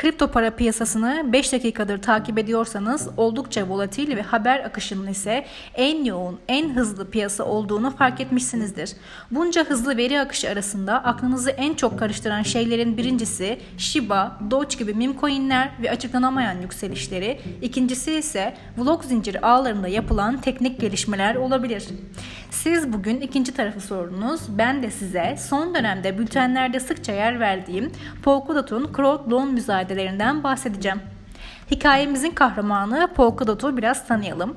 Kripto para piyasasını 5 dakikadır takip ediyorsanız oldukça volatil ve haber akışının ise en yoğun, en hızlı piyasa olduğunu fark etmişsinizdir. Bunca hızlı veri akışı arasında aklınızı en çok karıştıran şeylerin birincisi Shiba, Doge gibi meme coinler ve açıklanamayan yükselişleri, ikincisi ise vlog zinciri ağlarında yapılan teknik gelişmeler olabilir. Siz bugün ikinci tarafı sordunuz. Ben de size son dönemde bültenlerde sıkça yer verdiğim Polkadot'un crowd loan müzayedelerinden bahsedeceğim. Hikayemizin kahramanı Polkadot'u biraz tanıyalım.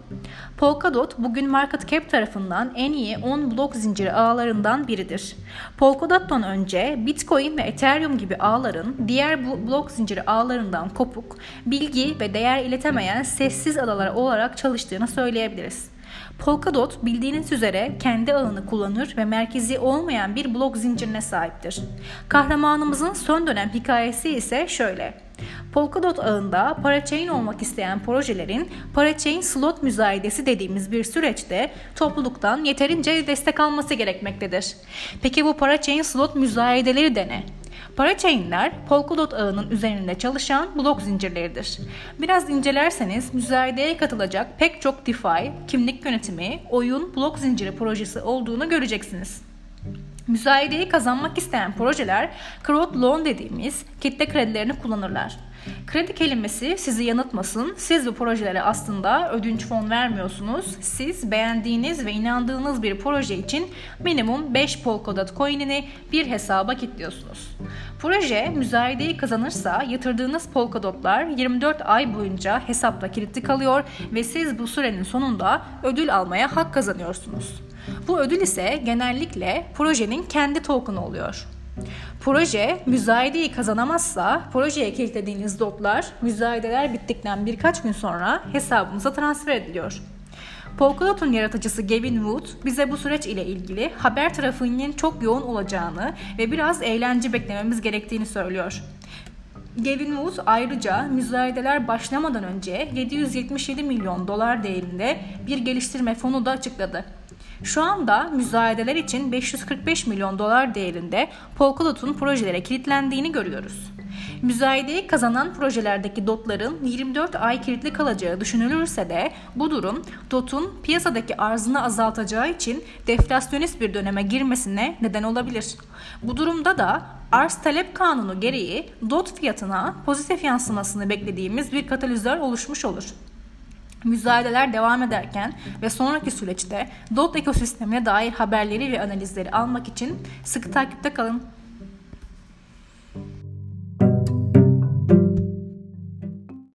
Polkadot bugün market cap tarafından en iyi 10 blok zinciri ağlarından biridir. Polkadot'tan önce Bitcoin ve Ethereum gibi ağların diğer blok zinciri ağlarından kopuk, bilgi ve değer iletemeyen sessiz adalar olarak çalıştığını söyleyebiliriz. Polkadot bildiğiniz üzere kendi ağını kullanır ve merkezi olmayan bir blok zincirine sahiptir. Kahramanımızın son dönem hikayesi ise şöyle. Polkadot ağında parachain olmak isteyen projelerin parachain slot müzayedesi dediğimiz bir süreçte topluluktan yeterince destek alması gerekmektedir. Peki bu parachain slot müzayedeleri de ne? Parachain'ler Polkadot ağının üzerinde çalışan blok zincirleridir. Biraz incelerseniz müzayedeye katılacak pek çok DeFi, kimlik yönetimi, oyun, blok zinciri projesi olduğunu göreceksiniz. Müzayedeyi kazanmak isteyen projeler crowd loan dediğimiz kitle kredilerini kullanırlar. Kredi kelimesi sizi yanıltmasın. Siz bu projelere aslında ödünç fon vermiyorsunuz. Siz beğendiğiniz ve inandığınız bir proje için minimum 5 Polkadot coin'ini bir hesaba kilitliyorsunuz. Proje müzayedeyi kazanırsa yatırdığınız Polkadotlar 24 ay boyunca hesapta kilitli kalıyor ve siz bu sürenin sonunda ödül almaya hak kazanıyorsunuz. Bu ödül ise genellikle projenin kendi token'ı oluyor. Proje müzayedeyi kazanamazsa projeye kilitlediğiniz dotlar müzayedeler bittikten birkaç gün sonra hesabınıza transfer ediliyor. Polkadot'un yaratıcısı Gavin Wood bize bu süreç ile ilgili haber trafiğinin çok yoğun olacağını ve biraz eğlence beklememiz gerektiğini söylüyor. Gavin Wood ayrıca müzayedeler başlamadan önce 777 milyon dolar değerinde bir geliştirme fonu da açıkladı. Şu anda müzayedeler için 545 milyon dolar değerinde Polkadot'un projelere kilitlendiğini görüyoruz. Müzayedeyi kazanan projelerdeki dotların 24 ay kilitli kalacağı düşünülürse de bu durum dotun piyasadaki arzını azaltacağı için deflasyonist bir döneme girmesine neden olabilir. Bu durumda da arz talep kanunu gereği dot fiyatına pozitif yansımasını beklediğimiz bir katalizör oluşmuş olur. Müzayedeler devam ederken ve sonraki süreçte DOT ekosistemine dair haberleri ve analizleri almak için sıkı takipte kalın.